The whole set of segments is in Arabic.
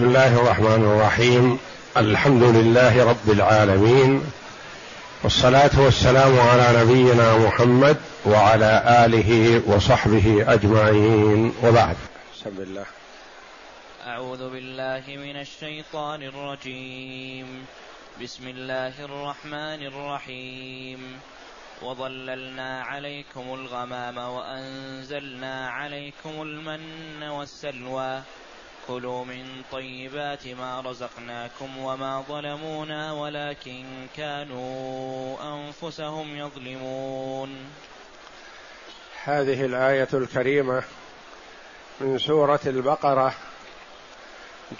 بسم الله الرحمن الرحيم. الحمد لله رب العالمين. والصلاة والسلام على نبينا محمد وعلى آله وصحبه أجمعين. وبعد. بسم الله أعوذ بالله من الشيطان الرجيم. بسم الله الرحمن الرحيم. وظللنا عليكم الغمام وأنزلنا عليكم المن والسلوى. كلوا من طيبات ما رزقناكم وما ظلمونا ولكن كانوا أنفسهم يظلمون. هذه الآية الكريمة من سورة البقرة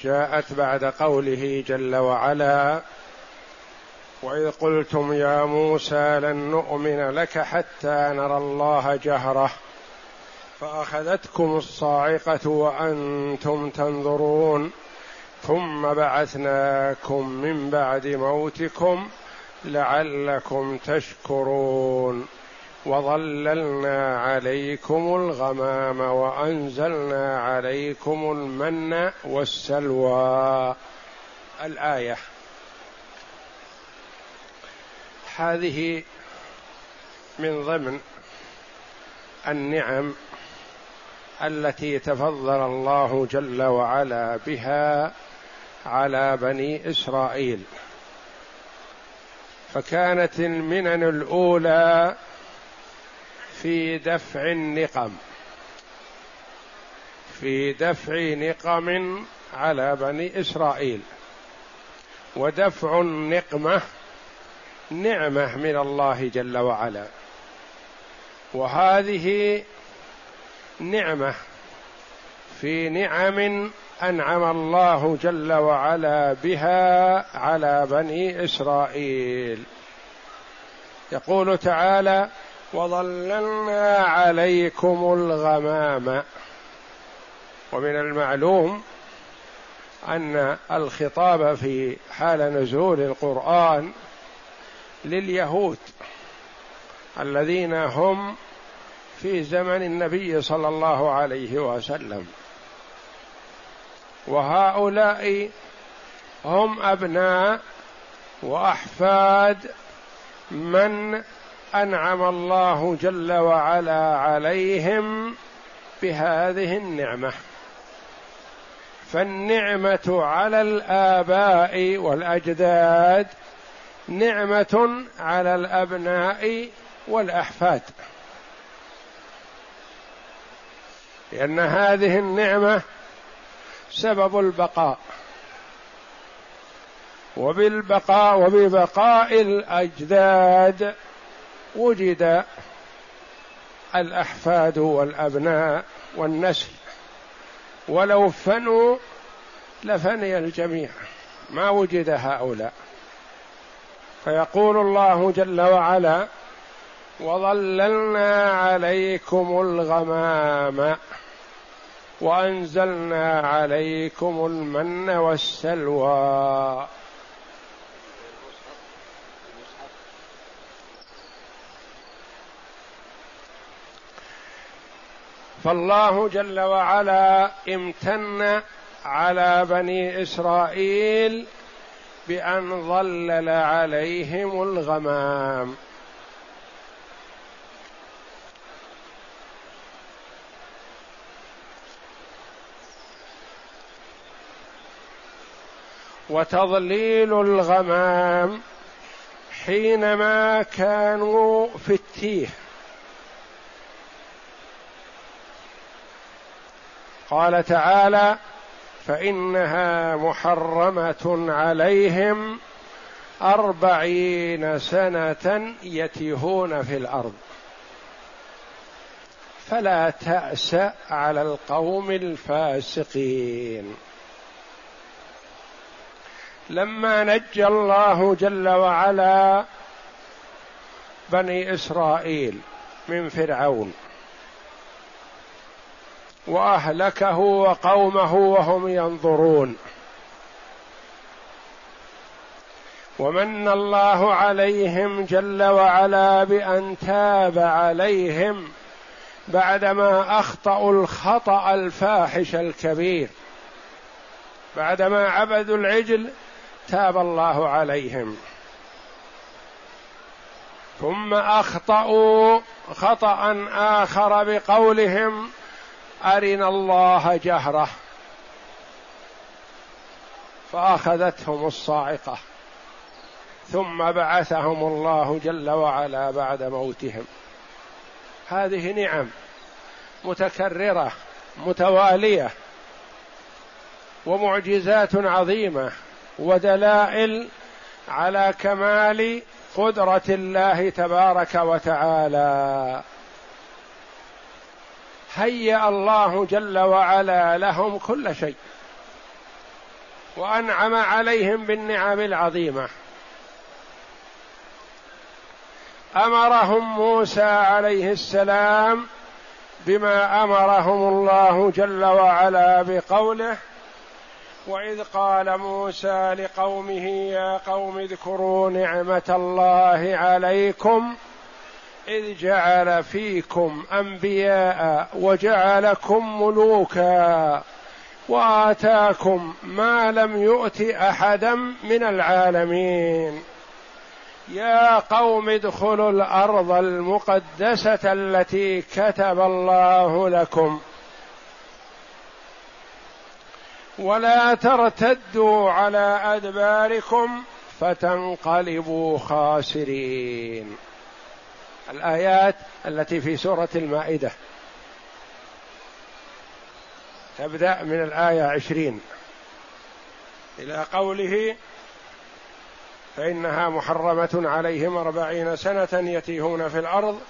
جاءت بعد قوله جل وعلا وإذ قلتم يا موسى لن نؤمن لك حتى نرى الله جهرة فأخذتكم الصاعقة وأنتم تنظرون ثم بعثناكم من بعد موتكم لعلكم تشكرون وظللنا عليكم الغمام وأنزلنا عليكم المن والسلوى. الآية. هذه من ضمن النعم التي تفضل الله جل وعلا بها على بني إسرائيل. فكانت المنن الأولى في دفع النقم في دفع نقم على بني إسرائيل. ودفع النقمه نعمة من الله جل وعلا. وهذه نعمة في نعم أنعم الله جل وعلا بها على بني إسرائيل. يقول تعالى وظللنا عليكم الغمام ومن المعلوم أن الخطاب في حال نزول القرآن لليهود الذين هم في زمن النبي صلى الله عليه وسلم. وهؤلاء هم أبناء وأحفاد من أنعم الله جل وعلا عليهم بهذه النعمة. فالنعمة على الآباء والأجداد نعمة على الأبناء والأحفاد. لأن هذه النعمة سبب البقاء. وبالبقاء وببقاء الأجداد وجد الأحفاد والأبناء والنسل. ولو فنوا لفني الجميع. ما وجد هؤلاء. فيقول الله جل وعلا وظللنا عليكم الغمام وأنزلنا عليكم المن والسلوى. فالله جل وعلا امتن على بني إسرائيل بأن ظلل عليهم الغمام. وتضليل الغمام حينما كانوا في التيه. قال تعالى فإنها محرمة عليهم أربعين سنة يتيهون في الأرض. فلا تأس على القوم الفاسقين. لما نجى الله جل وعلا بني إسرائيل من فرعون وأهلكه وقومه وهم ينظرون. ومن الله عليهم جل وعلا بأن تاب عليهم بعدما أخطأوا الخطأ الفاحش الكبير بعدما عبدوا العجل تاب الله عليهم. ثم أخطأوا خطأ آخر بقولهم أرنا الله جهرة. فأخذتهم الصاعقة. ثم بعثهم الله جل وعلا بعد موتهم. هذه نعم متكررة متوالية ومعجزات عظيمة. ودلائل على كمال قدرة الله تبارك وتعالى. هيأ الله جل وعلا لهم كل شيء وأنعم عليهم بالنعم العظيمة. أمرهم موسى عليه السلام بما أمرهم الله جل وعلا بقوله وإذ قال موسى لقومه يا قوم اذكروا نعمة الله عليكم إذ جعل فيكم أنبياء وجعلكم ملوكا وآتاكم ما لم يؤت أحدا من العالمين. يا قوم ادخلوا الأرض المقدسة التي كتب الله لكم ولا ترتدوا على أدباركم فتنقلبوا خاسرين. الآيات التي في سورة المائدة. تبدأ من الآية عشرين. إلى قوله فإنها محرمة عليهم أربعين سنة يتيهون في الأرض.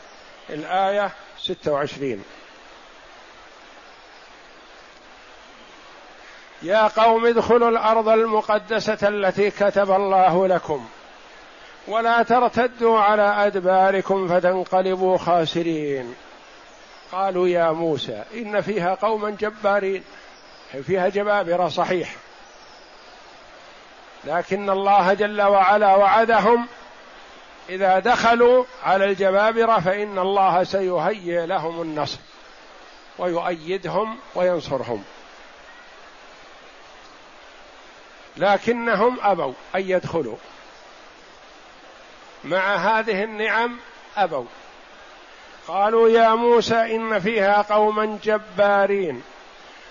الآية ستة وعشرين. يا قوم ادخلوا الأرض المقدسة التي كتب الله لكم. ولا ترتدوا على أدباركم فتنقلبوا خاسرين. قالوا يا موسى إن فيها قوما جبارين. فيها جبابرة صحيح. لكن الله جل وعلا وعدهم إذا دخلوا على الجبابرة فإن الله سيهيئ لهم النصر ويؤيدهم وينصرهم. لكنهم أبوا أن يدخلوا. مع هذه النعم أبوا. قالوا يا موسى إن فيها قوما جبارين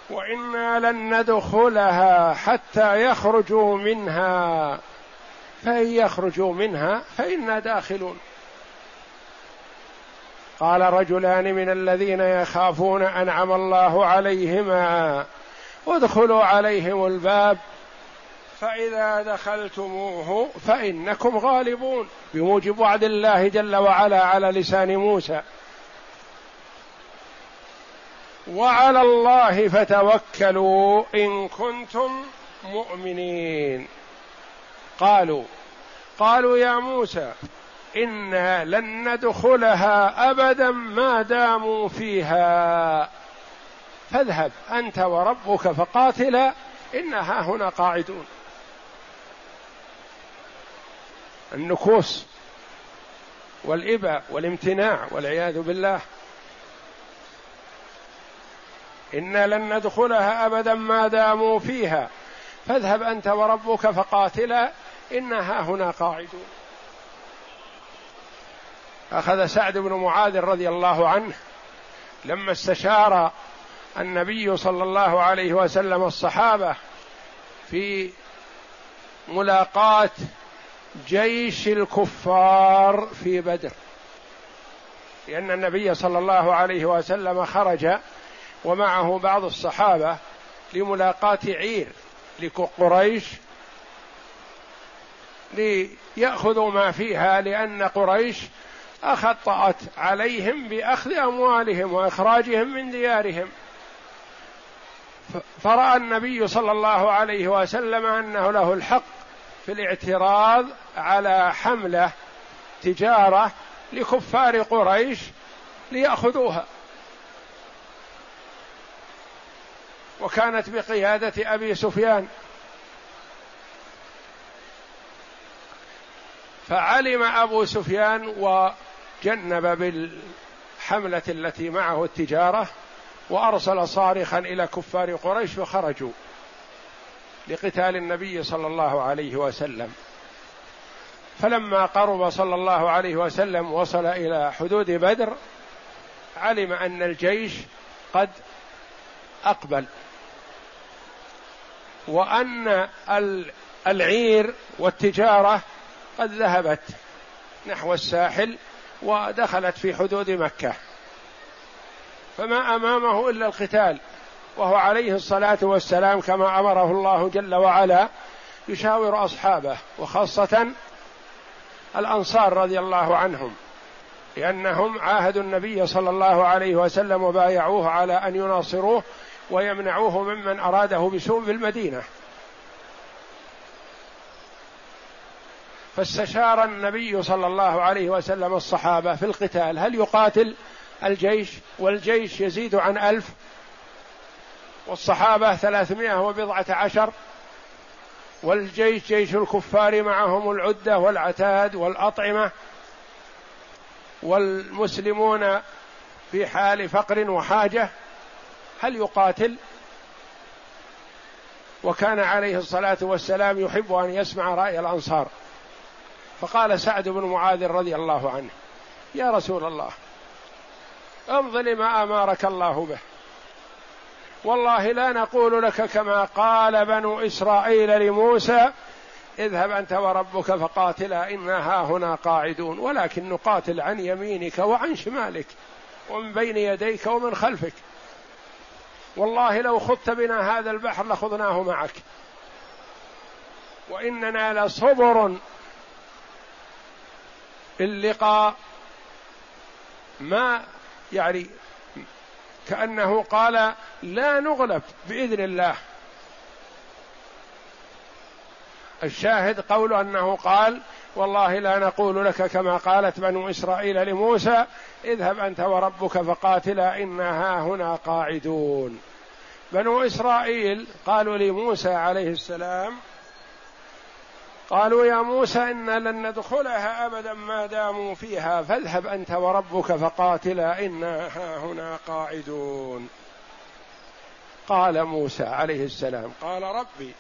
وإنا لن ندخلها حتى يخرجوا منها. فإن يخرجوا منها فإنا داخلون. قال رجلان من الذين يخافون أنعم الله عليهما ادخلوا عليهم الباب فإذا دخلتموه فإنكم غالبون بموجب وعد الله جل وعلا على لسان موسى. وعلى الله فتوكلوا إن كنتم مؤمنين. قالوا قالوا يا موسى إنا لن ندخلها أبدا ما داموا فيها. فاذهب أنت وربك فقاتلا انها هنا قاعدون. النكوس والإباء والامتناع والعياذ بالله. أنا لن ندخلها أبدا ما داموا فيها. فاذهب أنت وربك فقاتلا انها هنا قاعدون. أخذ سعد بن معاذ رضي الله عنه لما استشار النبي صلى الله عليه وسلم الصحابة في ملاقاه جيش الكفار في بدر. لأن النبي صلى الله عليه وسلم خرج ومعه بعض الصحابة لملاقاة عير لقريش ليأخذوا ما فيها لأن قريش أخطأت عليهم بأخذ أموالهم وإخراجهم من ديارهم. فرأى النبي صلى الله عليه وسلم أنه له الحق في الاعتراض على حملة تجارة لكفار قريش ليأخذوها. وكانت بقيادة أبي سفيان. فعلم أبو سفيان وجنب بالحملة التي معه التجارة وأرسل صارخا إلى كفار قريش فخرجوا. لقتال النبي صلى الله عليه وسلم. فلما قرب صلى الله عليه وسلم وصل إلى حدود بدر علم أن الجيش قد أقبل. وأن العير والتجارة قد ذهبت نحو الساحل ودخلت في حدود مكة. فما أمامه إلا القتال. وهو عليه الصلاة والسلام كما أمره الله جل وعلا يشاور أصحابه وخاصة الأنصار رضي الله عنهم لأنهم عاهدوا النبي صلى الله عليه وسلم وبايعوه على أن يناصروه ويمنعوه ممن أراده بسوء في المدينة فاستشار النبي صلى الله عليه وسلم الصحابة في القتال هل يقاتل الجيش؟ والجيش يزيد عن ألف والصحابة ثلاثمائة وبضعة عشر والجيش جيش الكفار معهم العدة والعتاد والأطعمة والمسلمون في حال فقر وحاجة هل يقاتل؟ وكان عليه الصلاة والسلام يحب أن يسمع رأي الأنصار. فقال سعد بن معاذ رضي الله عنه يا رسول الله امض لما امرك الله به. والله لا نقول لك كما قال بنو إسرائيل لموسى اذهب أنت وربك فقاتلا إنا ها هنا قاعدون ولكن نقاتل عن يمينك وعن شمالك ومن بين يديك ومن خلفك. والله لو خضت بنا هذا البحر لخضناه معك. وإننا لصبر اللقاء ما يعني كأنه قال لا نغلب بإذن الله. الشاهد قول أنه قال والله لا نقول لك كما قالت بنو إسرائيل لموسى اذهب أنت وربك فقاتلا إنا هنا قاعدون. بنو إسرائيل قالوا لموسى عليه السلام قالوا يا موسى إنا لن ندخلها أبدا ما داموا فيها فاذهب أنت وربك فقاتلا إنا هنا قاعدون. قال موسى عليه السلام قال ربي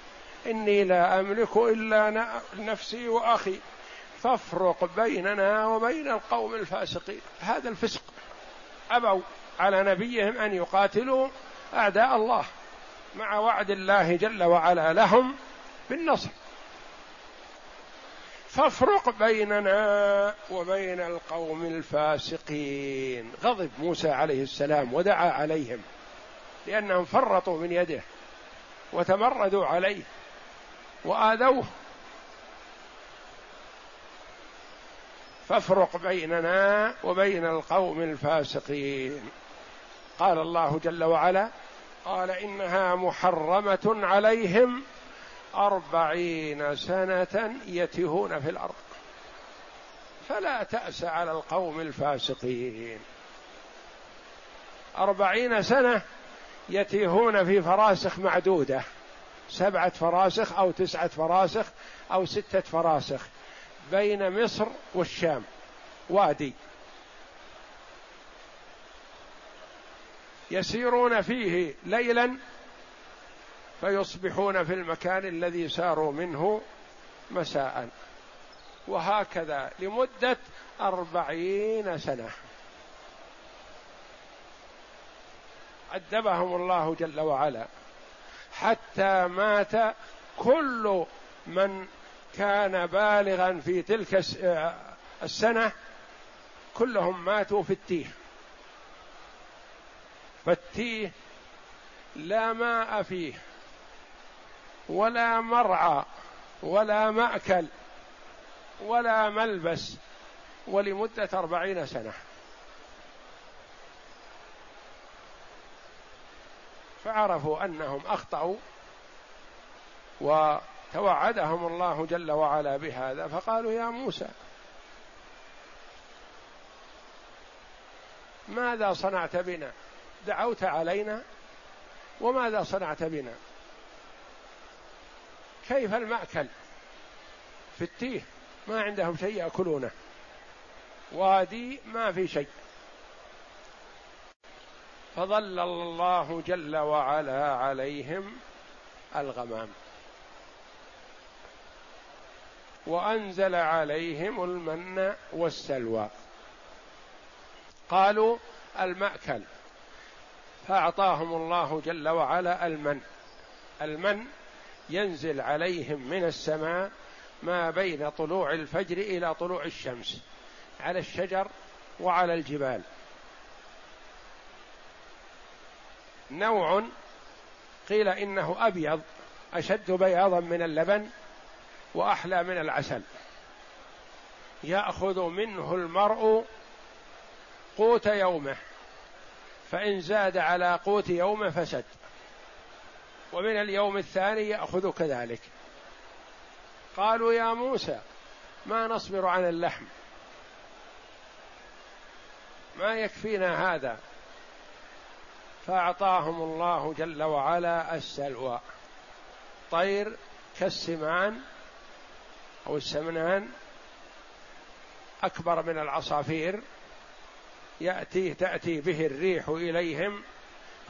إني لا أملك إلا نفسي وأخي فافرق بيننا وبين القوم الفاسقين. هذا الفسق. أبوا على نبيهم أن يقاتلوا أعداء الله مع وعد الله جل وعلا لهم بالنصر. فافرق بيننا وبين القوم الفاسقين. غضب موسى عليه السلام ودعا عليهم لأنهم فرطوا من يده وتمردوا عليه وآذوه. فافرق بيننا وبين القوم الفاسقين. قال الله جل وعلا قال إنها محرمة عليهم أربعين سنة يتهون في الأرض. فلا تأس على القوم الفاسقين. أربعين سنة يتيهون في فراسخ معدودة. سبعة فراسخ أو تسعة فراسخ أو ستة فراسخ بين مصر والشام. وادي. يسيرون فيه ليلا فيصبحون في المكان الذي ساروا منه مساء. وهكذا لمدة أربعين سنة. أدبهم الله جل وعلا. حتى مات كل من كان بالغا في تلك السنة. كلهم ماتوا في التيه. فالتيه لا ماء فيه. ولا مرعى ولا مأكل ولا ملبس ولمدة أربعين سنة. فعرفوا أنهم أخطأوا وتوعدهم الله جل وعلا بهذا فقالوا يا موسى ماذا صنعت بنا؟ دعوت علينا؟ وماذا صنعت بنا؟ كيف المأكل؟ في التيه ما عندهم شيء يأكلونه. وادي ما في شيء. فظل الله جل وعلا عليهم الغمام. وأنزل عليهم المن والسلوى. قالوا المأكل. فأعطاهم الله جل وعلا المن. المن ينزل عليهم من السماء ما بين طلوع الفجر إلى طلوع الشمس على الشجر وعلى الجبال. نوع قيل إنه أبيض أشد بياضا من اللبن وأحلى من العسل. يأخذ منه المرء قوت يومه فإن زاد على قوت يومه فسد. ومن اليوم الثاني يأخذ كذلك. قالوا يا موسى ما نصبر عن اللحم؟ ما يكفينا هذا؟ فأعطاهم الله جل وعلا السلوى. طير كالسمان أو السمنان أكبر من العصافير ياتي تأتي به الريح إليهم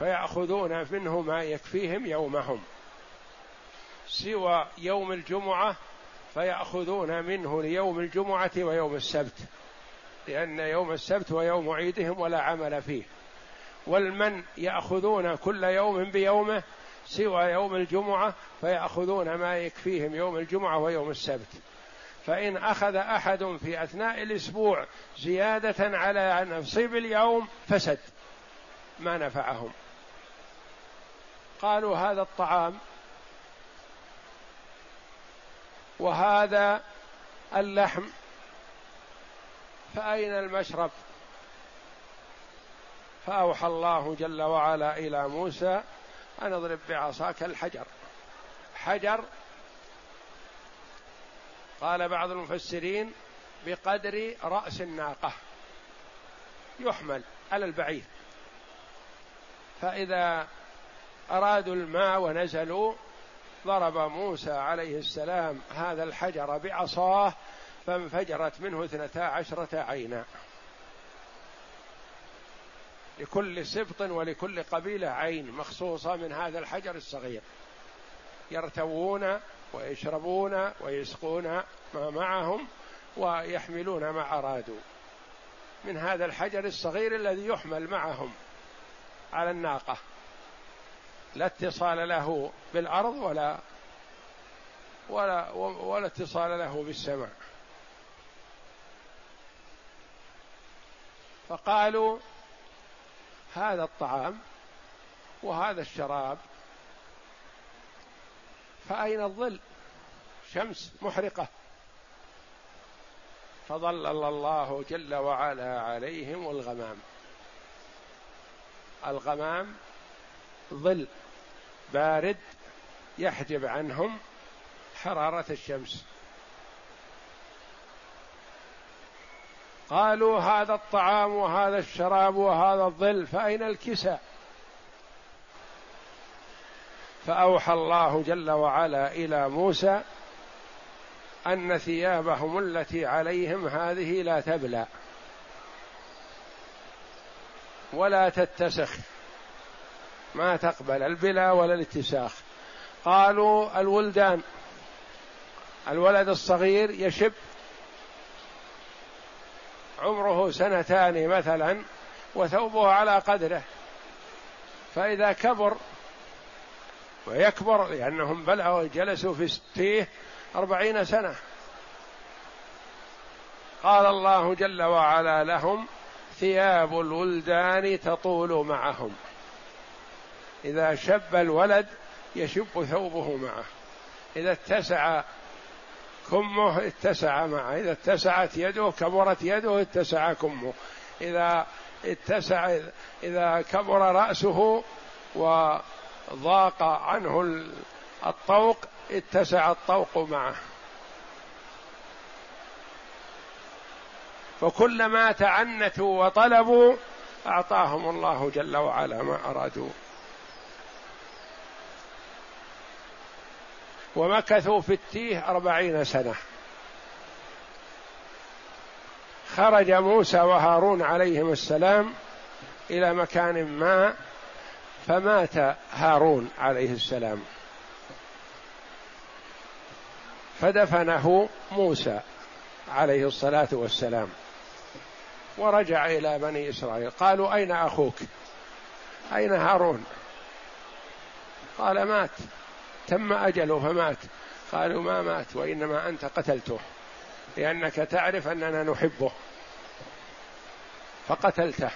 فيأخذون منه ما يكفيهم يومهم. سوى يوم الجمعة فيأخذون منه ليوم الجمعة ويوم السبت. لأن يوم السبت ويوم عيدهم ولا عمل فيه. والمن يأخذون كل يوم بيومه سوى يوم الجمعة فيأخذون ما يكفيهم يوم الجمعة ويوم السبت. فإن أخذ أحد في أثناء الأسبوع زيادة على نصيب اليوم فسد ما نفعهم. قالوا هذا الطعام وهذا اللحم فأين المشرب؟ فأوحى الله جل وعلا إلى موسى أن اضرب بعصاك الحجر. حجر قال بعض المفسرين بقدر رأس الناقة. يحمل على البعير. فإذا أرادوا الماء ونزلوا ضرب موسى عليه السلام هذا الحجر بعصاه فانفجرت منه اثنتا عشرة عينا. لكل سبط ولكل قبيلة عين مخصوصة من هذا الحجر الصغير. يرتوون ويشربون ويسقون ما معهم ويحملون ما أرادوا. من هذا الحجر الصغير الذي يحمل معهم على الناقة. لا اتصال له بالأرض ولا ولا ولا اتصال له بالسماء. فقالوا هذا الطعام وهذا الشراب فأين الظل؟ شمس محرقة. فظلل الله جل وعلا عليهم الغمام. الغمام ظل. بارد يحجب عنهم حرارة الشمس. قالوا هذا الطعام وهذا الشراب وهذا الظل فأين الكساء؟ فأوحى الله جل وعلا إلى موسى أن ثيابهم التي عليهم هذه لا تبلى ولا تتسخ. ما تقبل البلا ولا الاتساخ. قالوا الولدان الولد الصغير يشب عمره سنتان مثلا وثوبه على قدره. فإذا كبر ويكبر لأنهم بلغوا جلسوا في ستيه أربعين سنة. قال الله جل وعلا لهم ثياب الولدان تطول معهم. إذا شب الولد يشب ثوبه معه. إذا اتسع كمه اتسع معه. إذا اتسعت يده كبرت يده اتسع كمه. إذا اتسع إذا كبر رأسه وضاق عنه الطوق اتسع الطوق معه. فكلما تعنتوا وطلبوا أعطاهم الله جل وعلا ما أرادوا. ومكثوا في التيه أربعين سنة. خرج موسى وهارون عليهم السلام إلى مكان ما فمات هارون عليه السلام. فدفنه موسى عليه الصلاة والسلام. ورجع إلى بني إسرائيل. قالوا أين أخوك؟ أين هارون؟ قال مات. تم أجله فمات. قالوا ما مات وإنما أنت قتلته لأنك تعرف أننا نحبه. فقتلته.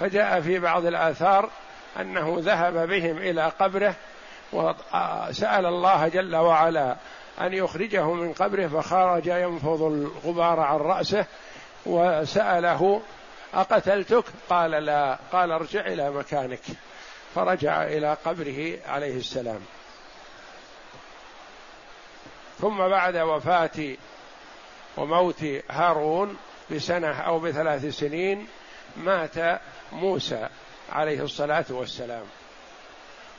فجاء في بعض الآثار أنه ذهب بهم إلى قبره وسأل الله جل وعلا أن يخرجه من قبره فخرج ينفض الغبار عن رأسه وسأله أقتلتك؟ قال لا. قال ارجع إلى مكانك. فرجع إلى قبره عليه السلام. ثم بعد وفاة وموت هارون بسنة أو بثلاث سنين مات موسى عليه الصلاة والسلام.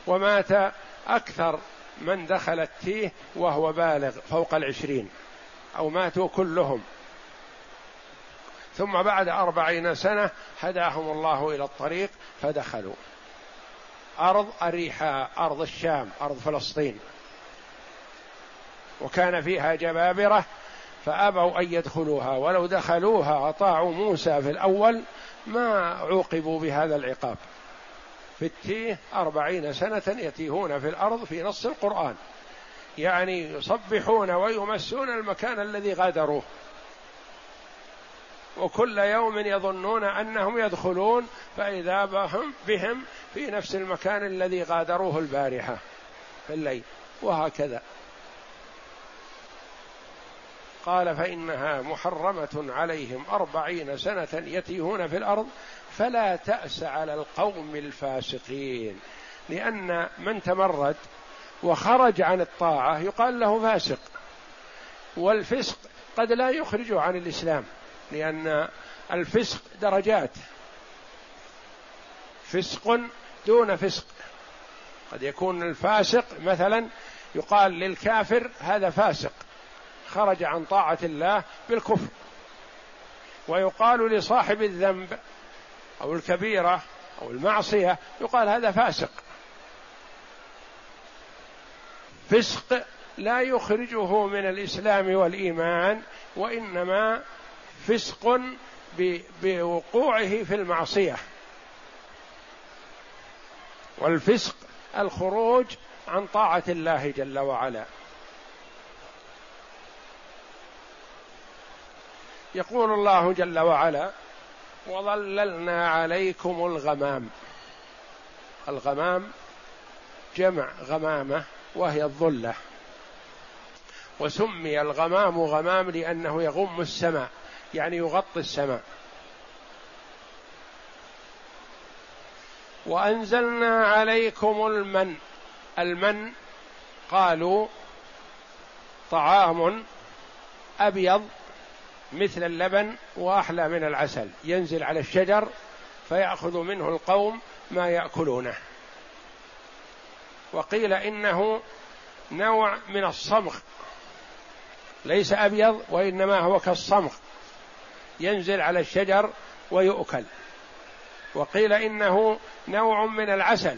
ومات أكثر من دخل التيه وهو بالغ فوق العشرين أو ماتوا كلهم. ثم بعد أربعين سنة هداهم الله إلى الطريق فدخلوا. أرض أريحا أرض الشام أرض فلسطين. وكان فيها جبابرة فأبوا أن يدخلوها. ولو دخلوها أطاعوا موسى في الأول ما عوقبوا بهذا العقاب. في التيه أربعين سنة يتيهون في الأرض في نص القرآن. يعني يصبحون ويمسون المكان الذي غادروه. وكل يوم يظنون أنهم يدخلون فإذا بهم بهم في نفس المكان الذي غادروه البارحة في الليل. وهكذا. قال فإنها محرمة عليهم أربعين سنة يتيهون في الأرض فلا تأس على القوم الفاسقين. لأن من تمرد وخرج عن الطاعة يقال له فاسق والفسق قد لا يخرجه عن الإسلام. لأن الفسق درجات. فسق دون فسق. قد يكون الفاسق مثلا يقال للكافر هذا فاسق. خرج عن طاعة الله بالكفر. ويقال لصاحب الذنب أو الكبيرة أو المعصية يقال هذا فاسق. فسق لا يخرجه من الإسلام والإيمان وإنما فسق بوقوعه في المعصية. والفسق الخروج عن طاعة الله جل وعلا. يقول الله جل وعلا وظللنا عليكم الغمام. الغمام جمع غمامة وهي الظلة. وسمي الغمام غمام لأنه يغم السماء. يعني يغطي السماء. وأنزلنا عليكم المن. المن قالوا طعام أبيض مثل اللبن وأحلى من العسل. ينزل على الشجر فيأخذ منه القوم ما يأكلونه. وقيل إنه نوع من الصمغ. ليس أبيض وإنما هو كالصمغ. ينزل على الشجر ويؤكل. وقيل إنه نوع من العسل.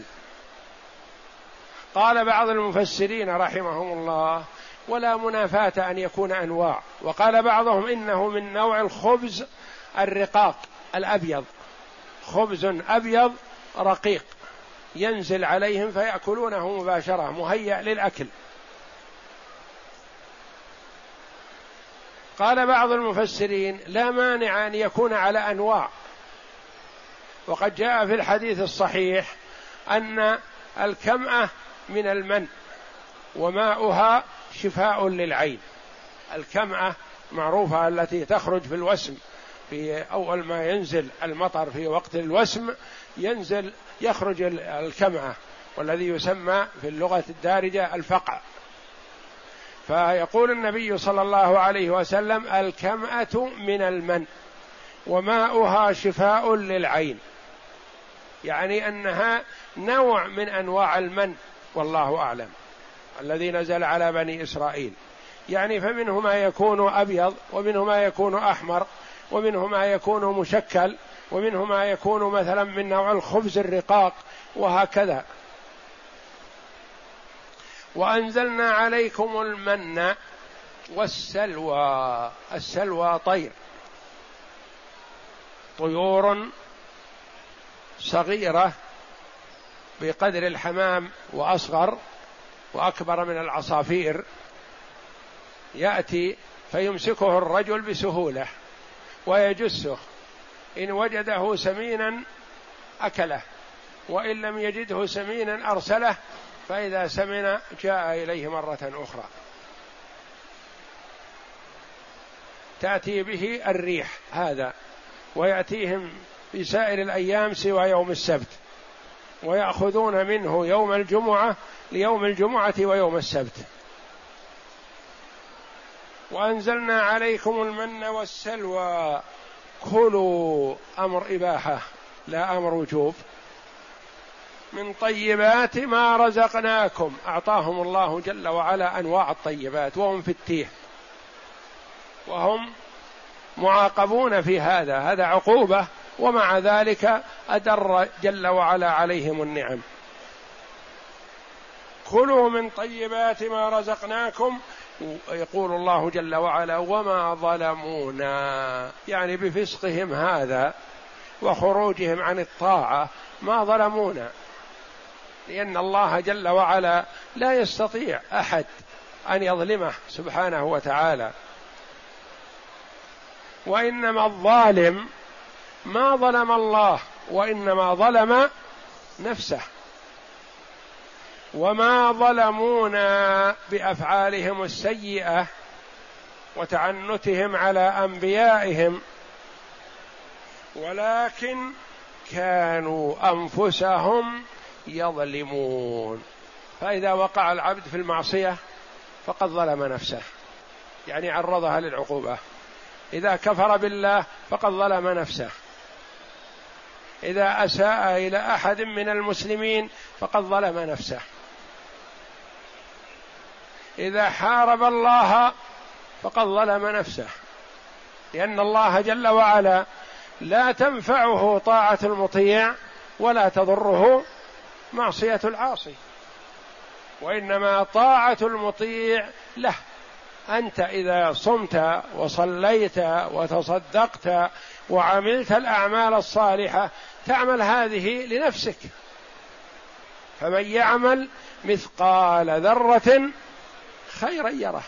قال بعض المفسرين رحمهم الله ولا منافاة أن يكون أنواع. وقال بعضهم إنه من نوع الخبز الرقاق الأبيض. خبز أبيض رقيق. ينزل عليهم فيأكلونه مباشرة مهيأ للأكل. قال بعض المفسرين لا مانع أن يكون على أنواع. وقد جاء في الحديث الصحيح أن الكمأة من المن وماؤها شفاء للعين. الكمأة معروفة التي تخرج في الوسم في أول ما ينزل المطر في وقت الوسم ينزل يخرج الكمأة والذي يسمى في اللغة الدارجة الفقع. فيقول النبي صلى الله عليه وسلم الكمأة من المن وماؤها شفاء للعين. يعني أنها نوع من أنواع المن والله أعلم الذي نزل على بني إسرائيل. يعني فمنه ما يكون أبيض ومنه ما يكون أحمر ومنه ما يكون مشكل ومنه ما يكون مثلا من نوع الخبز الرقاق وهكذا. وأنزلنا عليكم المن والسلوى السلوى طير. طيور صغيرة بقدر الحمام وأصغر وأكبر من العصافير. يأتي فيمسكه الرجل بسهولة ويجسه. إن وجده سمينا أكله وإن لم يجده سمينا أرسله. فإذا سمن جاء إليه مرة أخرى. تأتي به الريح هذا ويأتيهم في سائر الأيام سوى يوم السبت ويأخذون منه يوم الجمعة ليوم الجمعة ويوم السبت. وأنزلنا عليكم المن والسلوى كلوا أمر إباحة لا أمر وجوب. من طيبات ما رزقناكم. أعطاهم الله جل وعلا أنواع الطيبات وهم في التيه. وهم معاقبون في هذا. هذا عقوبة ومع ذلك أدر جل وعلا عليهم النعم. كلوا من طيبات ما رزقناكم يقول الله جل وعلا وما ظلمونا. يعني بفسقهم هذا وخروجهم عن الطاعة ما ظلمونا. لأن الله جل وعلا لا يستطيع أحد أن يظلمه سبحانه وتعالى. وإنما الظالم ما ظلم الله وإنما ظلم نفسه. وما ظلمونا بأفعالهم السيئة وتعنتهم على أنبيائهم ولكن كانوا أنفسهم يظلمون. فإذا وقع العبد في المعصية فقد ظلم نفسه. يعني عرضها للعقوبة. إذا كفر بالله فقد ظلم نفسه. إذا أساء إلى أحد من المسلمين فقد ظلم نفسه. إذا حارب الله فقد ظلم نفسه. لأن الله جل وعلا لا تنفعه طاعة المطيع ولا تضره معصية العاصي. وإنما طاعة المطيع له. أنت إذا صمت وصليت وتصدقت وعملت الأعمال الصالحة تعمل هذه لنفسك. فمن يعمل مثقال ذرة خيرا يره.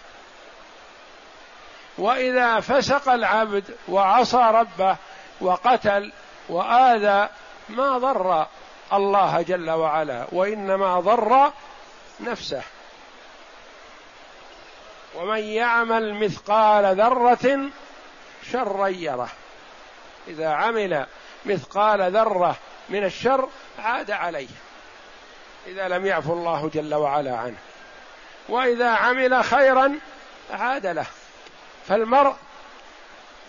وإذا فسق العبد وعصى ربه وقتل وآذى ما ضر الله جل وعلا وإنما ضر نفسه. ومن يعمل مثقال ذرة شرا يره. إذا عمل مثقال ذرة من الشر عاد عليه إذا لم يعفو الله جل وعلا عنه. وإذا عمل خيرا عاد له. فالمرء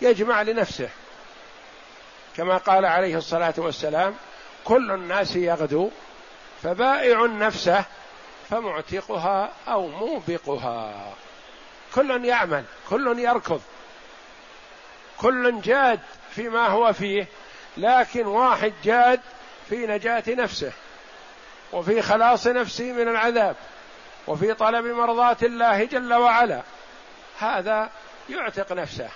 يجمع لنفسه كما قال عليه الصلاة والسلام كل الناس يغدو فبائع نفسه فمعتقها أو موبقها. كل يعمل كل يركض كل جاد فيما هو فيه لكن واحد جاد في نجاة نفسه وفي خلاص نفسه من العذاب وفي طلب مرضاه الله جل وعلا. هذا يعتق نفسه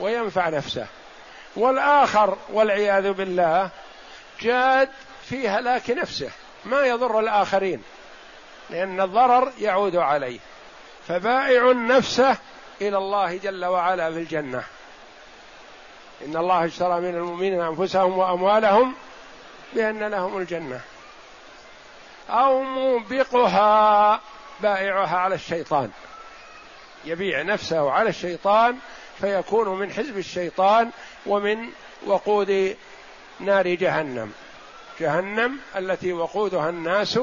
وينفع نفسه. والآخر والعياذ بالله جاد في هلاك نفسه. ما يضر الآخرين لأن الضرر يعود عليه. فبائع نفسه إلى الله جل وعلا في الجنة. إن الله اشترى من المؤمنين أنفسهم وأموالهم بأن لهم الجنة. أو موبقها بائعها على الشيطان. يبيع نفسه على الشيطان فيكون من حزب الشيطان ومن وقود نار جهنم. جهنم التي وقودها الناس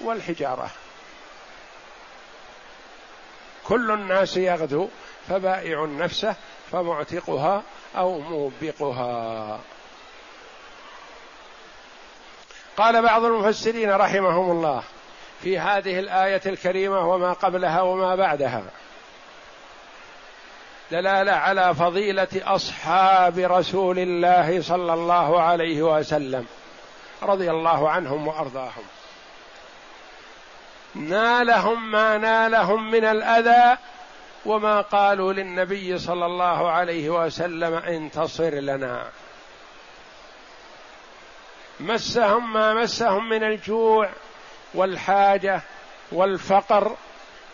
والحجارة. كل الناس يغدو فبائع نفسه فمعتقها أو موبقها. قال بعض المفسرين رحمهم الله في هذه الآية الكريمة وما قبلها وما بعدها دلالة على فضيلة أصحاب رسول الله صلى الله عليه وسلم رضي الله عنهم وأرضاهم. نالهم ما نالهم من الأذى وما قالوا للنبي صلى الله عليه وسلم انتصر لنا. مسهم ما مسهم من الجوع والحاجة والفقر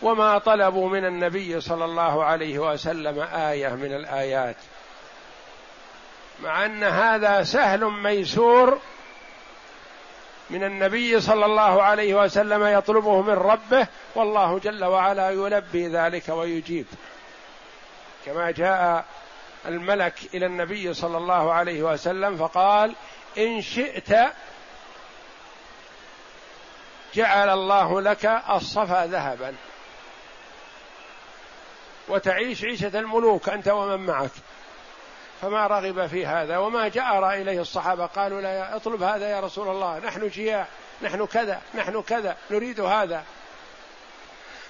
وما طلبوا من النبي صلى الله عليه وسلم آية من الآيات. مع أن هذا سهل ميسور من النبي صلى الله عليه وسلم يطلبه من ربه والله جل وعلا يلبي ذلك ويجيب. كما جاء الملك إلى النبي صلى الله عليه وسلم فقال إن شئت جعل الله لك الصفا ذهبا. وتعيش عيشة الملوك أنت ومن معك. فما رغب في هذا وما جأر إليه الصحابة قالوا لا اطلب هذا يا رسول الله نحن جياع نحن كذا نحن كذا نريد هذا.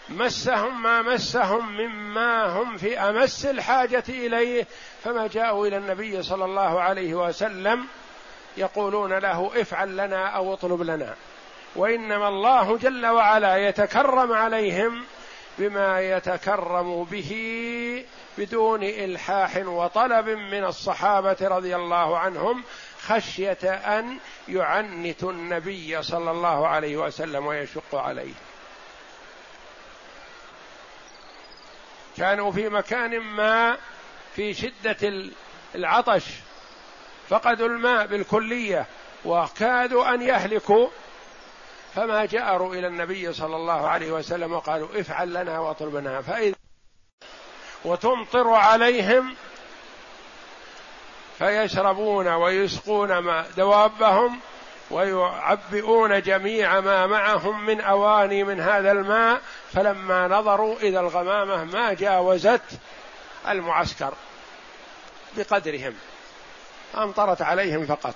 مسهم ما مسهم مما هم في أمس الحاجة إليه. فما جاءوا إلى النبي صلى الله عليه وسلم يقولون له افعل لنا أو اطلب لنا. وإنما الله جل وعلا يتكرم عليهم بما يتكرم به بدون إلحاح وطلب من الصحابة رضي الله عنهم خشية أن يعنتوا النبي صلى الله عليه وسلم ويشق عليه. كانوا في مكان ما في شدة العطش فقدوا الماء بالكلية وكادوا أن يهلكوا فما جأروا إلى النبي صلى الله عليه وسلم وقالوا افعل لنا واطلب لنا فإذا وتمطر عليهم فيشربون ويسقون ما دوابهم ويعبئون جميع ما معهم من أواني من هذا الماء. فلما نظروا اذا الغمامة ما جاوزت المعسكر بقدرهم. أمطرت عليهم فقط.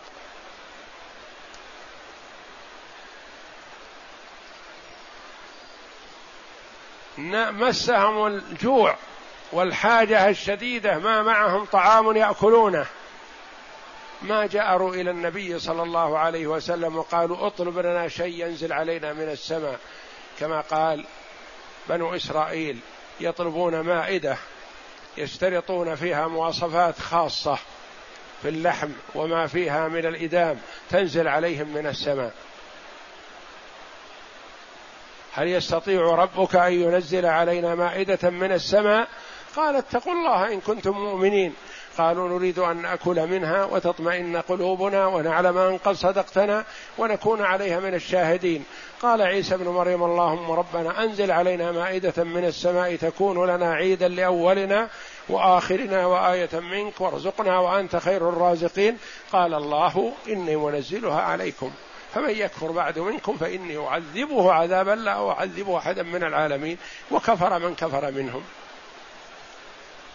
مسهم الجوع والحاجة الشديدة ما معهم طعام يأكلونه. ما جأروا إلى النبي صلى الله عليه وسلم وقالوا اطلب لنا شيء ينزل علينا من السماء. كما قال بنو إسرائيل يطلبون مائدة يشترطون فيها مواصفات خاصة في اللحم وما فيها من الإدام تنزل عليهم من السماء. هل يستطيع ربك أن ينزل علينا مائدة من السماء؟ قال اتقوا الله إن كنتم مؤمنين. قالوا نريد أن نأكل منها وتطمئن قلوبنا ونعلم أن قد صدقتنا ونكون عليها من الشاهدين. قال عيسى ابن مريم اللهم ربنا أنزل علينا مائدة من السماء تكون لنا عيدا لأولنا وآخرنا وآية منك وارزقنا وأنت خير الرازقين. قال الله إني منزلها عليكم. فمن يكفر بعد منكم فإني أعذبه عذابا لا أعذب أحدا من العالمين وكفر من كفر منهم.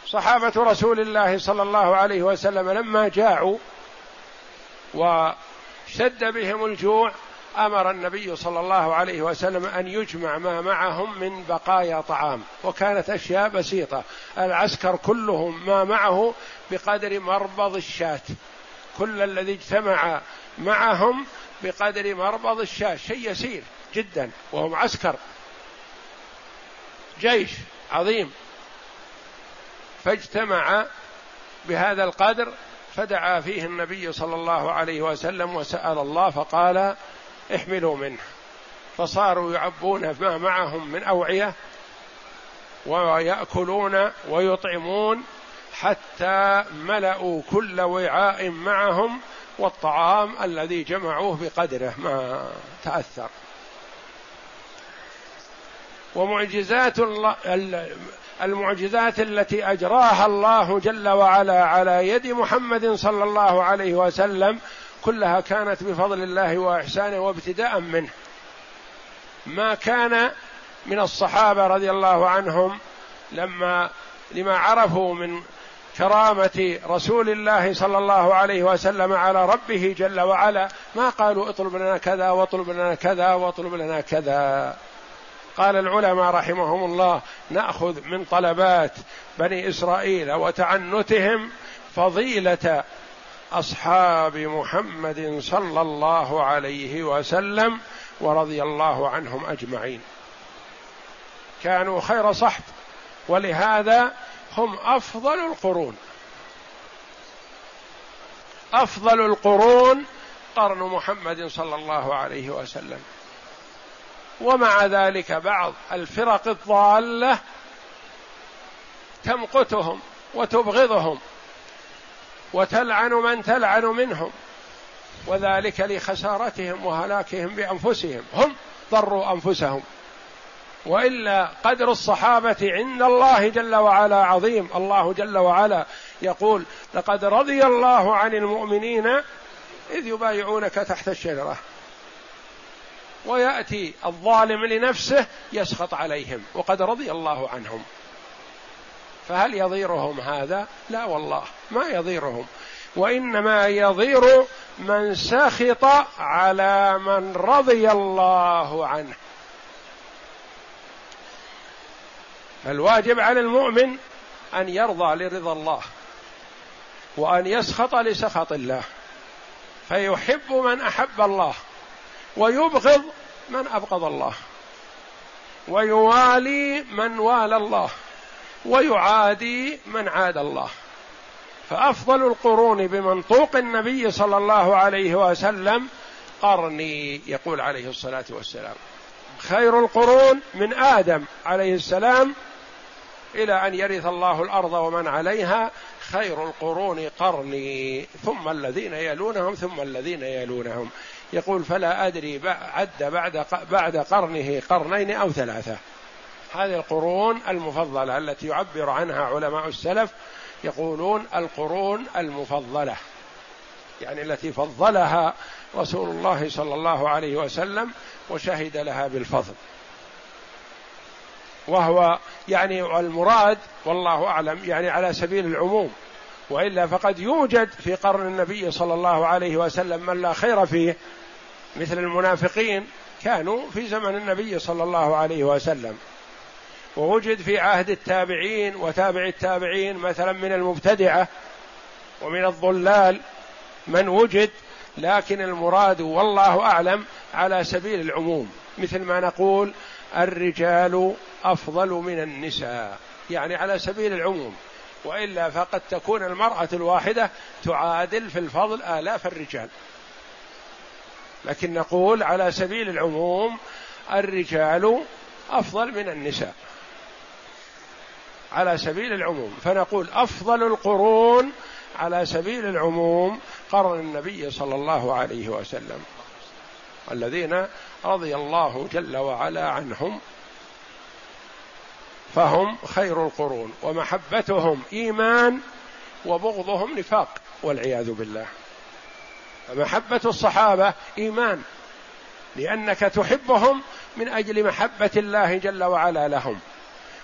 صحابة رسول الله صلى الله عليه وسلم لما جاعوا وشد بهم الجوع أمر النبي صلى الله عليه وسلم أن يجمع ما معهم من بقايا طعام وكانت أشياء بسيطة. العسكر كلهم ما معه بقدر مربض الشاة. كل الذي اجتمع معهم بقدر مربض الشاة شيء يسير جدا وهو معسكر. جيش عظيم. فاجتمع بهذا القدر فدعا فيه النبي صلى الله عليه وسلم وسأل الله فقال احملوا منه. فصاروا يعبون ما معهم من أوعية ويأكلون ويطعمون حتى ملأوا كل وعاء معهم والطعام الذي جمعوه بقدره ما تأثر. ومعجزات المعجزات التي أجراها الله جل وعلا على يد محمد صلى الله عليه وسلم كلها كانت بفضل الله وإحسانه وابتداء منه. ما كان من الصحابة رضي الله عنهم لما لما عرفوا من كرامة رسول الله صلى الله عليه وسلم على ربه جل وعلا. ما قالوا اطلب لنا كذا واطلب لنا كذا واطلب لنا كذا. قال العلماء رحمهم الله نأخذ من طلبات بني إسرائيل وتعنتهم فضيلة أصحاب محمد صلى الله عليه وسلم ورضي الله عنهم أجمعين. كانوا خير صحب. ولهذا هم أفضل القرون. أفضل القرون قرن محمد صلى الله عليه وسلم. ومع ذلك بعض الفرق الضالة تمقتهم وتبغضهم وتلعن من تلعن منهم وذلك لخسارتهم وهلاكهم بأنفسهم. هم ضروا أنفسهم. وإلا قدر الصحابة عند الله جل وعلا عظيم. الله جل وعلا يقول لقد رضي الله عن المؤمنين إذ يبايعونك تحت الشجرة. ويأتي الظالم لنفسه يسخط عليهم وقد رضي الله عنهم. فهل يضيرهم هذا؟ لا والله ما يضيرهم. وإنما يضير من سخط على من رضي الله عنه. فالواجب على المؤمن أن يرضى لرضا الله وأن يسخط لسخط الله فيحب من أحب الله ويبغض من أبغض الله ويوالي من والى الله ويعادي من عاد الله فأفضل القرون بمنطوق النبي صلى الله عليه وسلم قرني يقول عليه الصلاة والسلام خير القرون من آدم عليه السلام إلى أن يرث الله الأرض ومن عليها خير القرون قرني. ثم الذين يلونهم ثم الذين يلونهم. يقول فلا أدري عد بعد بعد قرنه قرنين أو ثلاثة. هذه القرون المفضلة التي يعبر عنها علماء السلف يقولون القرون المفضلة. يعني التي فضلها رسول الله صلى الله عليه وسلم وشهد لها بالفضل. وهو يعني المراد والله أعلم يعني على سبيل العموم وإلا فقد يوجد في قرن النبي صلى الله عليه وسلم من لا خير فيه مثل المنافقين كانوا في زمن النبي صلى الله عليه وسلم. ووجد في عهد التابعين وتابع التابعين مثلا من المبتدعة ومن الضلال من وجد لكن المراد والله أعلم على سبيل العموم مثل ما نقول الرجال أفضل من النساء يعني على سبيل العموم. وإلا فقد تكون المرأة الواحدة تعادل في الفضل آلاف الرجال. لكن نقول على سبيل العموم الرجال أفضل من النساء. على سبيل العموم. فنقول أفضل القرون على سبيل العموم قرن النبي صلى الله عليه وسلم. الذين رضي الله جل وعلا عنهم فهم خير القرون ومحبتهم إيمان وبغضهم نفاق والعياذ بالله. فمحبة الصحابة إيمان لأنك تحبهم من أجل محبة الله جل وعلا لهم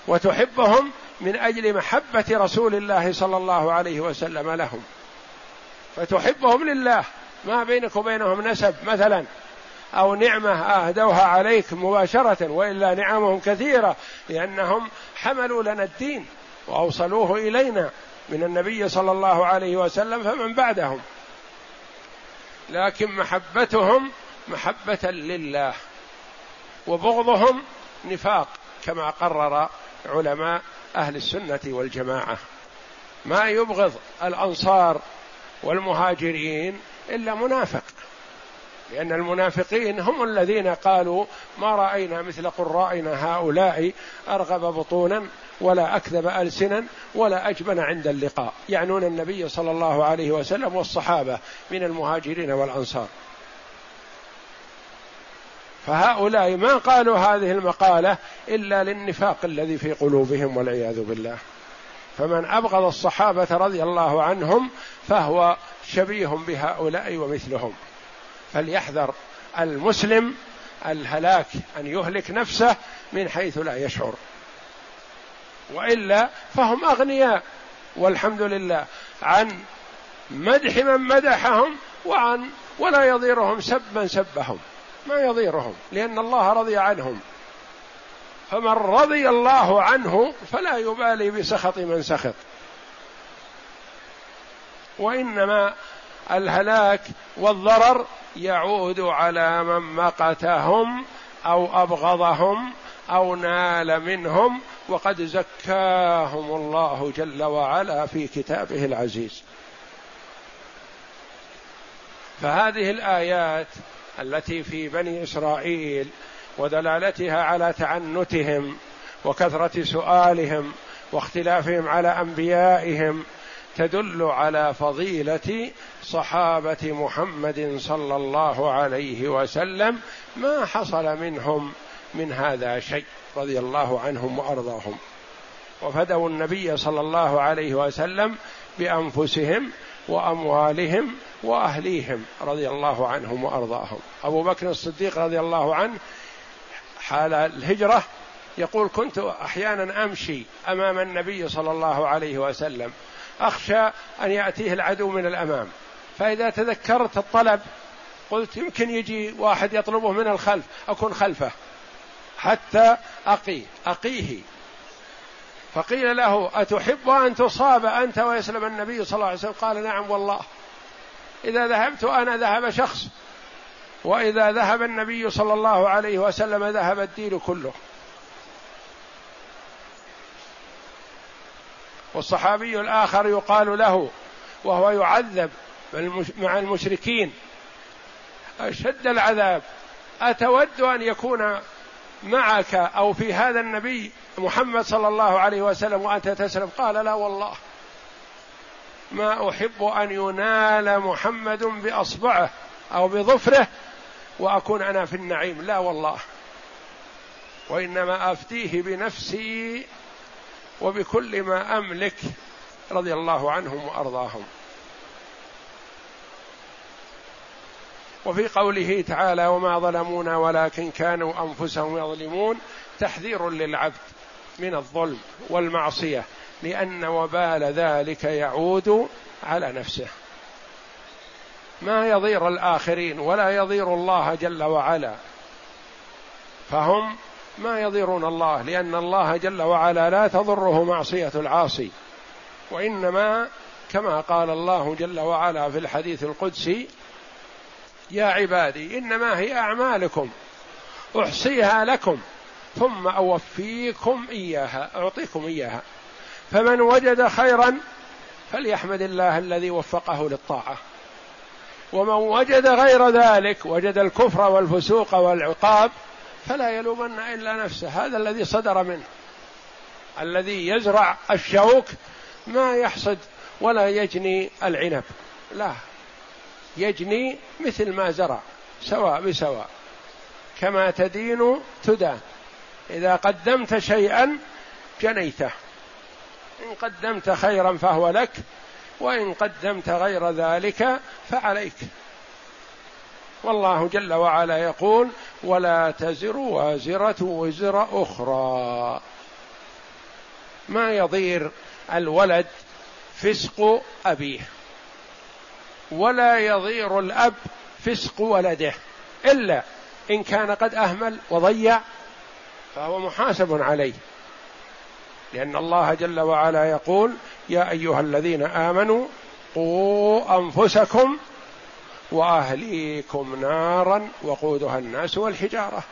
وتحبهم من أجل محبة رسول الله صلى الله عليه وسلم لهم. فتحبهم لله ما بينك وبينهم نسب مثلا. أو نعمة أهدوها عليك مباشرة وإلا نعمهم كثيرة لأنهم حملوا لنا الدين وأوصلوه إلينا من النبي صلى الله عليه وسلم فمن بعدهم. لكن محبتهم محبة لله وبغضهم نفاق كما قرر علماء أهل السنة والجماعة. ما يبغض الأنصار والمهاجرين إلا منافق. لأن المنافقين هم الذين قالوا ما رأينا مثل قرائنا هؤلاء أرغب بطونا ولا أكذب ألسنا ولا أجبن عند اللقاء. يعنون النبي صلى الله عليه وسلم والصحابة من المهاجرين والأنصار. فهؤلاء ما قالوا هذه المقالة إلا للنفاق الذي في قلوبهم والعياذ بالله. فمن أبغض الصحابة رضي الله عنهم فهو شبيه بهؤلاء ومثلهم. فليحذر المسلم الهلاك أن يهلك نفسه من حيث لا يشعر. وإلا فهم أغنياء والحمد لله عن مدح من مدحهم وعن ولا يضيرهم سب من سبهم. ما يضيرهم؟ لأن الله رضي عنهم. فمن رضي الله عنه فلا يبالي بسخط من سخط. وإنما الهلاك والضرر يعود على من مقتهم أو أبغضهم أو نال منهم وقد زكاهم الله جل وعلا في كتابه العزيز. فهذه الآيات التي في بني إسرائيل ودلالتها على تعنتهم وكثرة سؤالهم واختلافهم على أنبيائهم تدل على فضيلة صحابة محمد صلى الله عليه وسلم ما حصل منهم من هذا شيء رضي الله عنهم وأرضاهم. وفدوا النبي صلى الله عليه وسلم بأنفسهم وأموالهم وأهليهم رضي الله عنهم وأرضاهم. أبو بكر الصديق رضي الله عنه حال الهجرة يقول كنت أحيانا أمشي أمام النبي صلى الله عليه وسلم أخشى أن يأتيه العدو من الأمام. فإذا تذكرت الطلب قلت يمكن يجي واحد يطلبه من الخلف أكون خلفه. حتى أقي أقيه. فقيل له أتحب أن تصاب أنت ويسلم النبي صلى الله عليه وسلم؟ قال نعم والله. إذا ذهبت أنا ذهب شخص وإذا ذهب النبي صلى الله عليه وسلم ذهب الدين كله. والصحابي الآخر يقال له وهو يعذب مع المشركين. أشد العذاب. أتود أن يكون معك أو في هذا النبي محمد صلى الله عليه وسلم وأنت تسلم. قال لا والله. ما أحب أن ينال محمد بأصبعه أو بظفره وأكون أنا في النعيم. لا والله. وإنما أفتيه بنفسي وبكل ما أملك رضي الله عنهم وأرضاهم. وفي قوله تعالى وما ظلمونا ولكن كانوا أنفسهم يظلمون تحذير للعبد من الظلم والمعصية لأن وبال ذلك يعود على نفسه. ما يضير الآخرين ولا يضير الله جل وعلا فهم ما يضرون الله لأن الله جل وعلا لا تضره معصية العاصي. وإنما كما قال الله جل وعلا في الحديث القدسي يا عبادي إنما هي أعمالكم أحصيها لكم ثم أوفيكم إياها أعطيكم إياها. فمن وجد خيرا فليحمد الله الذي وفقه للطاعة. ومن وجد غير ذلك وجد الكفر والفسوق والعقاب فلا يلومن إلا نفسه. هذا الذي صدر منه. الذي يزرع الشوك ما يحصد ولا يجني العنب. لا. يجني مثل ما زرع سواء بسواء. كما تدين تدان. إذا قدمت شيئا جنيته. إن قدمت خيرا فهو لك وإن قدمت غير ذلك فعليك. والله جل وعلا يقول ولا تزر وازرة وزر أخرى. ما يضير الولد فسق أبيه ولا يضير الأب فسق ولده إلا إن كان قد أهمل وضيع فهو محاسب عليه. لأن الله جل وعلا يقول يا أيها الذين آمنوا قوا أنفسكم وأهليكم نارا وقودها الناس والحجارة.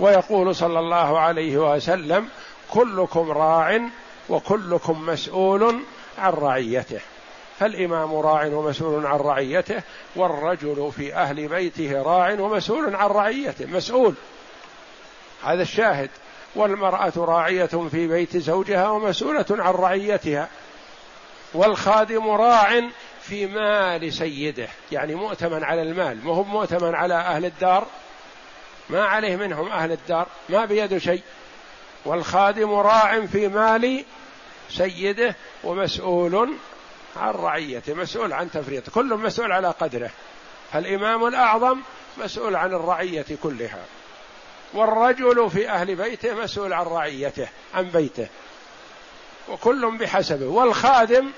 ويقول صلى الله عليه وسلم كلكم راع وكلكم مسؤول عن رعيته. فالإمام راع ومسؤول عن رعيته والرجل في أهل بيته راع ومسؤول عن رعيته مسؤول. هذا الشاهد. والمرأة راعية في بيت زوجها ومسؤولة عن رعيتها. والخادم راع في مال سيده يعني مؤتمن على المال ما هو مؤتمن على أهل الدار؟ ما عليه منهم أهل الدار ما بيده شيء. والخادم راع في مال سيده ومسؤول عن رعيته مسؤول عن تفريطه كل مسؤول على قدره. الإمام الأعظم مسؤول عن الرعية كلها. والرجل في أهل بيته مسؤول عن رعيته عن بيته. وكل بحسبه. والخادم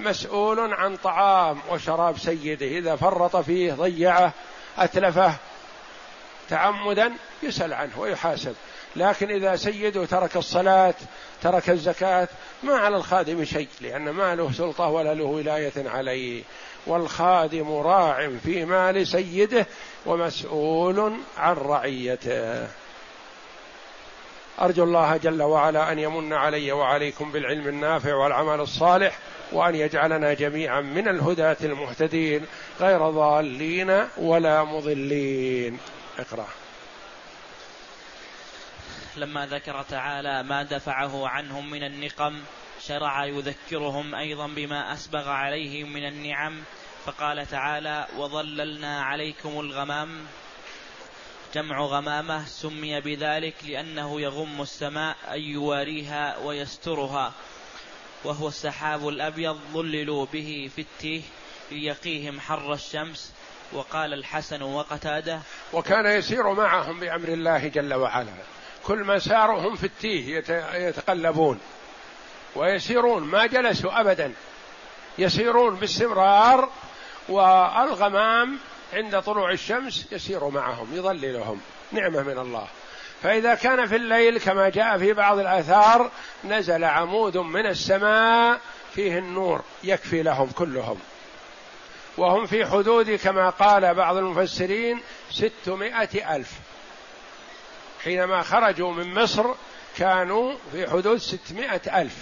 مسؤول عن طعام وشراب سيده. إذا فرط فيه ضيعه أتلفه تعمدا يسأل عنه ويحاسب. لكن إذا سيده ترك الصلاة ترك الزكاة ما على الخادم شيء لأن ما له سلطة ولا له ولاية عليه. والخادم راع في مال سيده ومسؤول عن رعيته. أرجو الله جل وعلا أن يمن علي وعليكم بالعلم النافع والعمل الصالح. وأن يجعلنا جميعا من الهداة المهتدين غير ضالين ولا مضلين. اقرأ. لما ذكر تعالى ما دفعه عنهم من النقم شرع يذكرهم أيضا بما أسبغ عليهم من النعم فقال تعالى وظللنا عليكم الغمام. جمع غمامة سمي بذلك لأنه يغم السماء اي يواريها ويسترها. وهو السحاب الأبيض ظللوا به في التيه ليقيهم حر الشمس. وقال الحسن وقتاده وكان يسير معهم بأمر الله جل وعلا. كل ما ساروا هم في التيه يتقلبون. ويسيرون ما جلسوا ابدا. يسيرون باستمرار والغمام عند طلوع الشمس يسير معهم يظللهم. نعمة من الله. فإذا كان في الليل كما جاء في بعض الآثار نزل عمود من السماء فيه النور يكفي لهم كلهم. وهم في حدود كما قال بعض المفسرين ستمائة ألف. حينما خرجوا من مصر كانوا في حدود ستمائة ألف.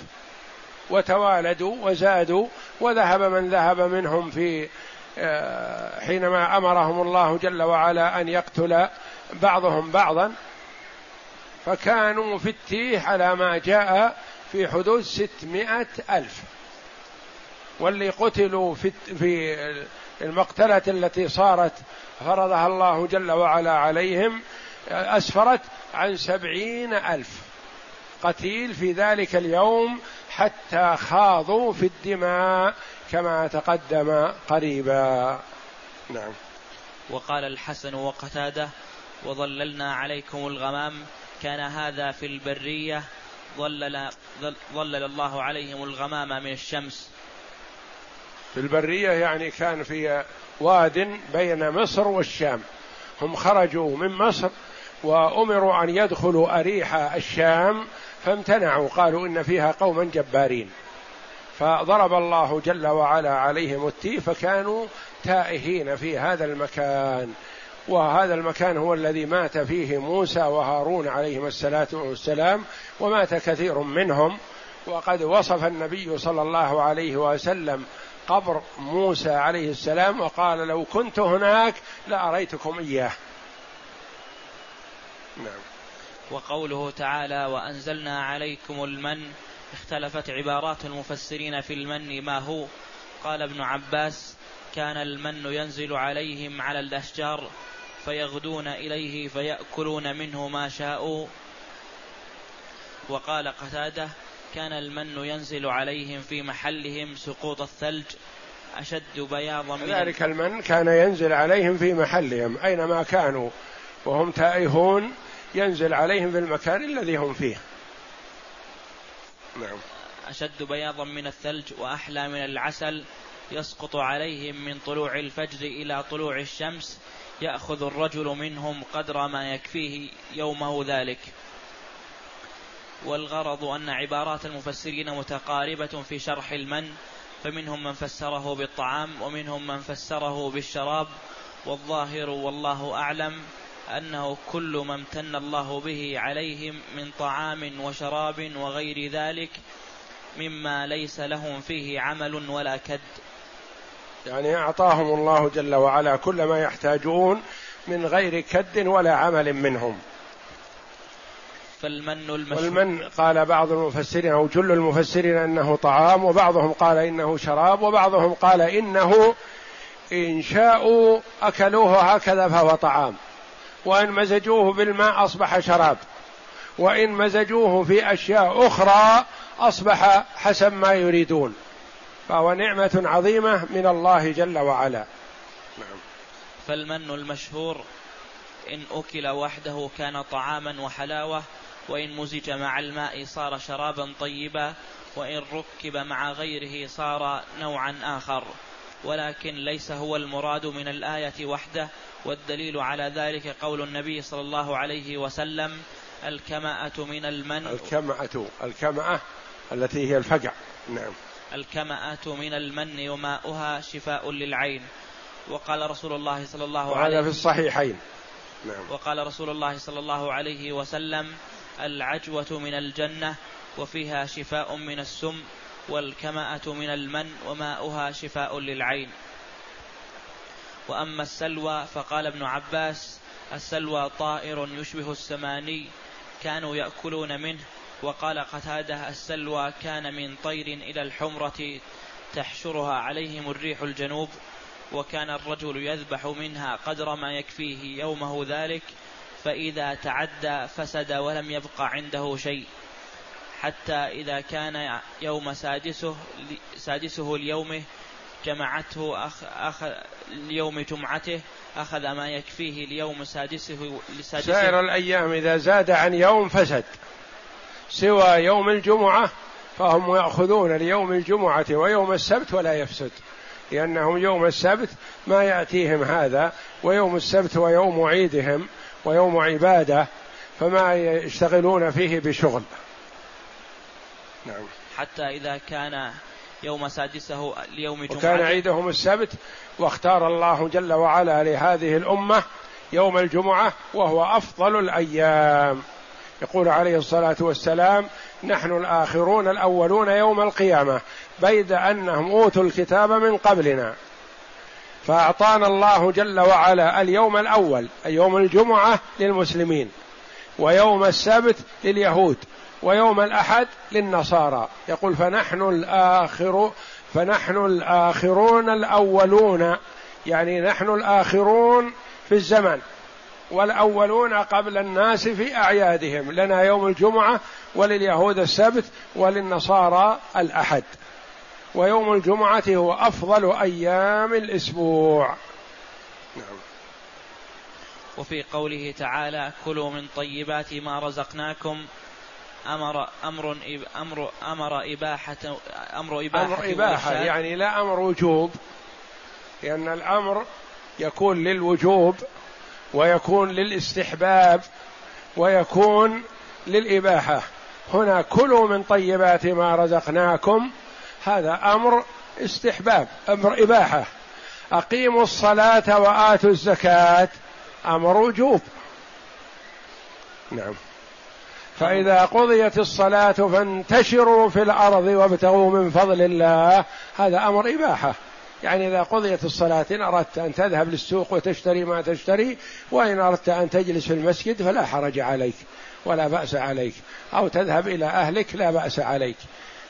وتوالدوا وزادوا وذهب من ذهب منهم في آه، حينما أمرهم الله جل وعلا أن يقتل بعضهم بعضا فكانوا في التيه على ما جاء في حدود ستمائة ألف. واللي قتلوا في في المقتلة التي صارت فرضها الله جل وعلا عليهم أسفرت عن سبعين ألف قتيل في ذلك اليوم حتى خاضوا في الدماء كما تقدم قريبا. نعم. وقال الحسن وقتاده وظللنا عليكم الغمام كان هذا في البرية ظلل ظلل الله عليهم الغمام من الشمس. في البرية يعني كان في واد بين مصر والشام. هم خرجوا من مصر وأمروا أن يدخلوا أريح الشام فامتنعوا قالوا إن فيها قوما جبارين. فضرب الله جل وعلا عليهم التيه فكانوا تائهين في هذا المكان. وهذا المكان هو الذي مات فيه موسى وهارون عليهم الصلاه والسلام ومات كثير منهم. وقد وصف النبي صلى الله عليه وسلم قبر موسى عليه السلام وقال لو كنت هناك لأريتكم إياه. نعم. وقوله تعالى وأنزلنا عليكم المن اختلفت عبارات المفسرين في المن ما هو. قال ابن عباس كان المن ينزل عليهم على الأشجار فيغدون إليه فيأكلون منه ما شاءوا. وقال قتادة كان المن ينزل عليهم في محلهم سقوط الثلج أشد بياضا من ذلك المن كان ينزل عليهم في محلهم أينما كانوا وهم تائهون ينزل عليهم في المكان الذي هم فيه. نعم. أشد بياضا من الثلج وأحلى من العسل يسقط عليهم من طلوع الفجر إلى طلوع الشمس يأخذ الرجل منهم قدر ما يكفيه يومه ذلك. والغرض أن عبارات المفسرين متقاربة في شرح المن فمنهم من فسره بالطعام ومنهم من فسره بالشراب والظاهر والله أعلم أنه كل ما امتن الله به عليهم من طعام وشراب وغير ذلك مما ليس لهم فيه عمل ولا كد. يعني أعطاهم الله جل وعلا كل ما يحتاجون من غير كد ولا عمل منهم. فالمن المشهور. والمن قال بعض المفسرين أو جل المفسرين أنه طعام وبعضهم قال إنه شراب وبعضهم قال إنه إن شاءوا أكلوه هكذا فهو طعام. وإن مزجوه بالماء أصبح شراب. وإن مزجوه في أشياء أخرى أصبح حسب ما يريدون. فهو نعمة عظيمة من الله جل وعلا. نعم. فالمن المشهور إن أكل وحده كان طعاما وحلاوة وإن مزج مع الماء صار شرابا طيبا وإن ركب مع غيره صار نوعا آخر. ولكن ليس هو المراد من الآية وحده والدليل على ذلك قول النبي صلى الله عليه وسلم الكمأة من المن. الكمأة الكمأة التي هي الفقع نعم. الكمأة من المن وماؤها شفاء للعين. وقال رسول الله صلى الله عليه وسلم في الصحيحين. نعم. وقال رسول الله صلى الله عليه وسلم العجوة من الجنة وفيها شفاء من السم والكمأة من المن وماؤها شفاء للعين. وأما السلوى فقال ابن عباس السلوى طائر يشبه السماني كانوا يأكلون منه وقال قتادة السلوى كان من طير إلى الحمرة تحشرها عليهم الريح الجنوب وكان الرجل يذبح منها قدر ما يكفيه يومه ذلك فإذا تعدى فسد ولم يبق عنده شيء. حتى إذا كان يوم سادسه سادسه ليومه جمعته أخ, أخ ليوم جمعته أخذ ما يكفيه ليوم سادسه لسادسه. سائر الأيام إذا زاد عن يوم فسد. سوى يوم الجمعة فهم يأخذون ليوم الجمعة ويوم السبت ولا يفسد لأنهم يوم السبت ما يأتيهم هذا ويوم السبت ويوم عيدهم ويوم عبادة فما يشتغلون فيه بشغل. نعم. حتى إذا كان يوم سادسه ليوم جمعة وكان عيدهم السبت واختار الله جل وعلا لهذه الأمة يوم الجمعة وهو أفضل الأيام. يقول عليه الصلاة والسلام نحن الآخرون الأولون يوم القيامة بيد أنهم أوتوا الكتاب من قبلنا. فأعطانا الله جل وعلا اليوم الأول أي يوم الجمعة للمسلمين ويوم السبت لليهود ويوم الأحد للنصارى. يقول فنحن الآخر فنحن الآخرون الأولون يعني نحن الآخرون في الزمن. والأولون قبل الناس في أعيادهم لنا يوم الجمعة ولليهود السبت وللنصارى الأحد. ويوم الجمعة هو أفضل أيام الأسبوع. نعم. وفي قوله تعالى كلوا من طيبات ما رزقناكم أمر أمر أمر أمر إباحة أمر إباحة أمر إباحة يعني لا أمر وجوب لأن الأمر يكون للوجوب ويكون للاستحباب ويكون للإباحة. هنا كلوا من طيبات ما رزقناكم. هذا أمر استحباب أمر إباحة. أقيموا الصلاة وآتوا الزكاة أمر وجوب. نعم. فإذا قضيت الصلاة فانتشروا في الأرض وابتغوا من فضل الله هذا أمر إباحة. يعني إذا قضيت الصلاة إن أردت أن تذهب للسوق وتشتري ما تشتري وإن أردت أن تجلس في المسجد فلا حرج عليك ولا بأس عليك. أو تذهب إلى أهلك لا بأس عليك.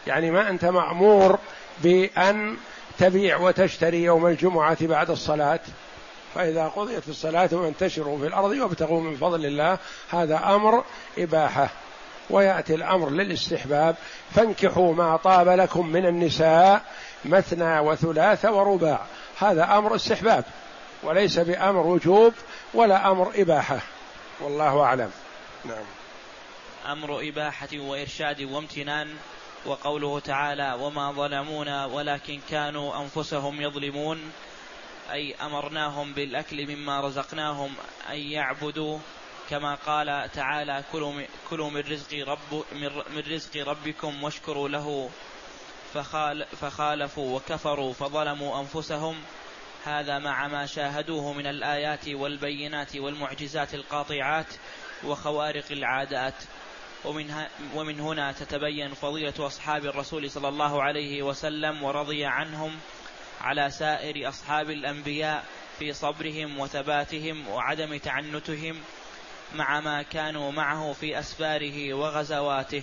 يعني ما أنت مأمور بأن تبيع وتشتري يوم الجمعة بعد الصلاة. فإذا قضيت الصلاة فانتشروا في الأرض وابتغوا من فضل الله هذا أمر إباحة. ويأتي الأمر للاستحباب. فانكحوا ما طاب لكم من النساء مثنى وثلاث ورباع. هذا أمر استحباب وليس بأمر وجوب ولا أمر إباحة. والله أعلم. نعم. أمر إباحة وإرشاد وامتنان وقوله تعالى وما ظلمونا ولكن كانوا أنفسهم يظلمون أي أمرناهم بالأكل مما رزقناهم أن يعبدوا كما قال تعالى كلوا من رزق رب من رزق ربكم واشكروا له فخال فخالفوا وكفروا فظلموا أنفسهم. هذا مع ما شاهدوه من الآيات والبينات والمعجزات القاطعات وخوارق العادات. ومن, ومن هنا تتبين فضيلة أصحاب الرسول صلى الله عليه وسلم ورضي عنهم على سائر أصحاب الأنبياء في صبرهم وثباتهم وعدم تعنتهم مع ما كانوا معه في أسفاره وغزواته.